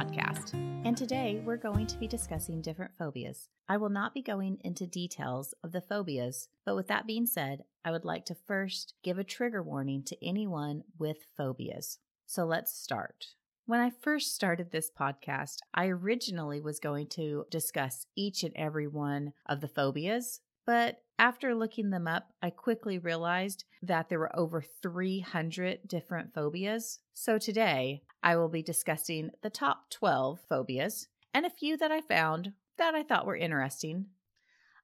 podcast. And today we're going to be discussing different phobias. I will not be going into details of the phobias, but with that being said, I would like to first give a trigger warning to anyone with phobias. So let's start. When I first started this podcast, I originally was going to discuss each and every one of the phobias, but after looking them up, I quickly realized that there were over 300 different phobias. So today, I will be discussing the top 12 phobias and a few that I found that I thought were interesting.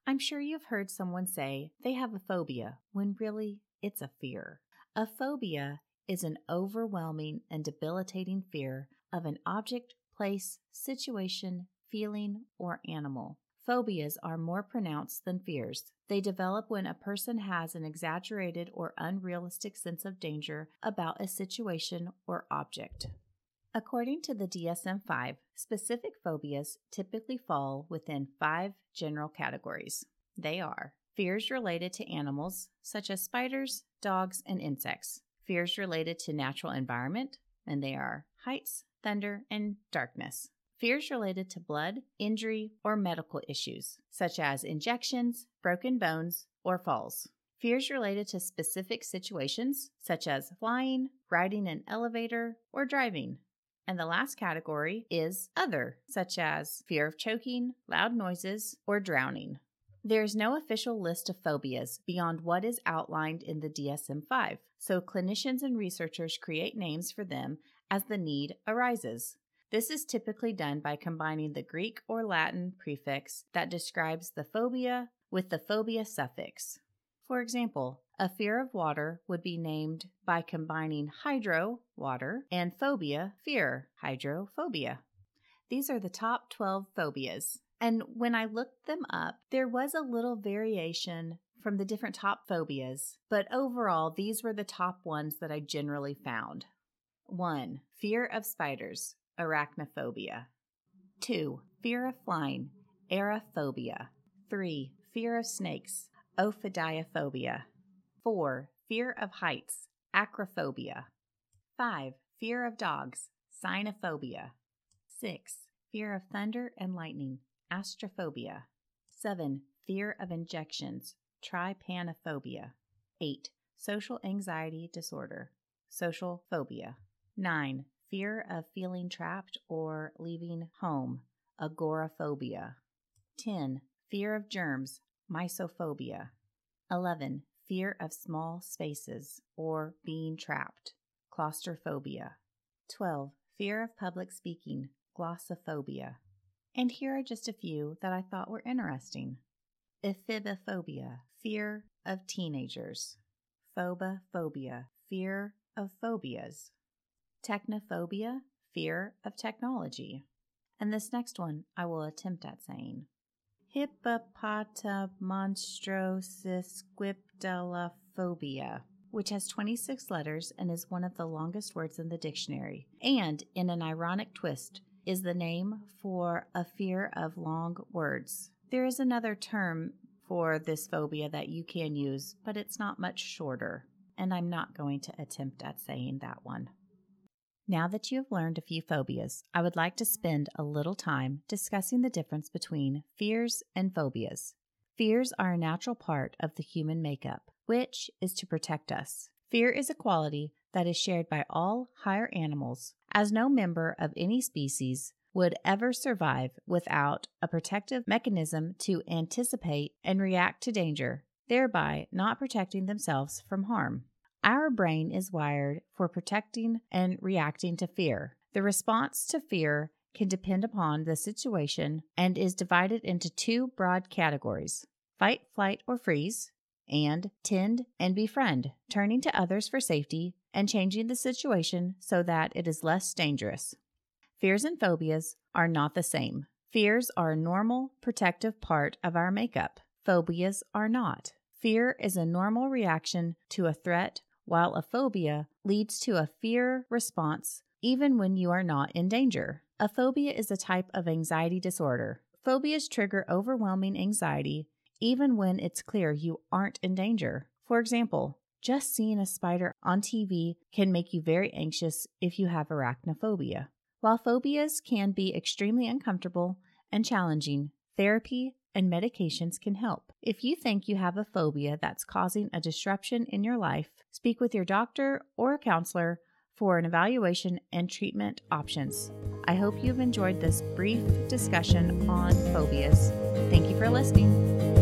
I'm sure you've heard someone say they have a phobia when really it's a fear. A phobia is an overwhelming and debilitating fear of an object, place, situation, feeling, or animal. Phobias are more pronounced than fears. They develop when a person has an exaggerated or unrealistic sense of danger about a situation or object. According to the DSM 5, specific phobias typically fall within five general categories. They are fears related to animals, such as spiders, dogs, and insects, fears related to natural environment, and they are heights, thunder, and darkness fears related to blood, injury, or medical issues, such as injections, broken bones, or falls. Fears related to specific situations, such as flying, riding an elevator, or driving. And the last category is other, such as fear of choking, loud noises, or drowning. There is no official list of phobias beyond what is outlined in the DSM 5, so clinicians and researchers create names for them as the need arises. This is typically done by combining the Greek or Latin prefix that describes the phobia with the phobia suffix. For example, a fear of water would be named by combining hydro, water, and phobia, fear, hydrophobia. These are the top 12 phobias. And when I looked them up, there was a little variation from the different top phobias, but overall, these were the top ones that I generally found. 1. Fear of spiders arachnophobia. 2. Fear of flying, aerophobia. 3. Fear of snakes, ophidiophobia. 4. Fear of heights, acrophobia. 5. Fear of dogs, cynophobia. 6. Fear of thunder and lightning, astrophobia. 7. Fear of injections, trypanophobia. 8. Social anxiety disorder, social phobia. 9 fear of feeling trapped or leaving home, agoraphobia. 10. Fear of germs, mysophobia. 11. Fear of small spaces or being trapped, claustrophobia. 12. Fear of public speaking, glossophobia. And here are just a few that I thought were interesting. Ephibophobia, fear of teenagers. Phobophobia, fear of phobias technophobia, fear of technology. And this next one I will attempt at saying. Hippopotmonstrosesquipedalophobia, which has 26 letters and is one of the longest words in the dictionary, and in an ironic twist, is the name for a fear of long words. There is another term for this phobia that you can use, but it's not much shorter, and I'm not going to attempt at saying that one. Now that you have learned a few phobias, I would like to spend a little time discussing the difference between fears and phobias. Fears are a natural part of the human makeup, which is to protect us. Fear is a quality that is shared by all higher animals, as no member of any species would ever survive without a protective mechanism to anticipate and react to danger, thereby not protecting themselves from harm. Our brain is wired for protecting and reacting to fear. The response to fear can depend upon the situation and is divided into two broad categories fight, flight, or freeze, and tend and befriend, turning to others for safety and changing the situation so that it is less dangerous. Fears and phobias are not the same. Fears are a normal, protective part of our makeup. Phobias are not. Fear is a normal reaction to a threat while a phobia leads to a fear response even when you are not in danger. A phobia is a type of anxiety disorder. Phobias trigger overwhelming anxiety even when it's clear you aren't in danger. For example, just seeing a spider on TV can make you very anxious if you have arachnophobia. While phobias can be extremely uncomfortable and challenging, therapy and medications can help. If you think you have a phobia that's causing a disruption in your life, speak with your doctor or a counselor for an evaluation and treatment options. I hope you've enjoyed this brief discussion on phobias. Thank you for listening.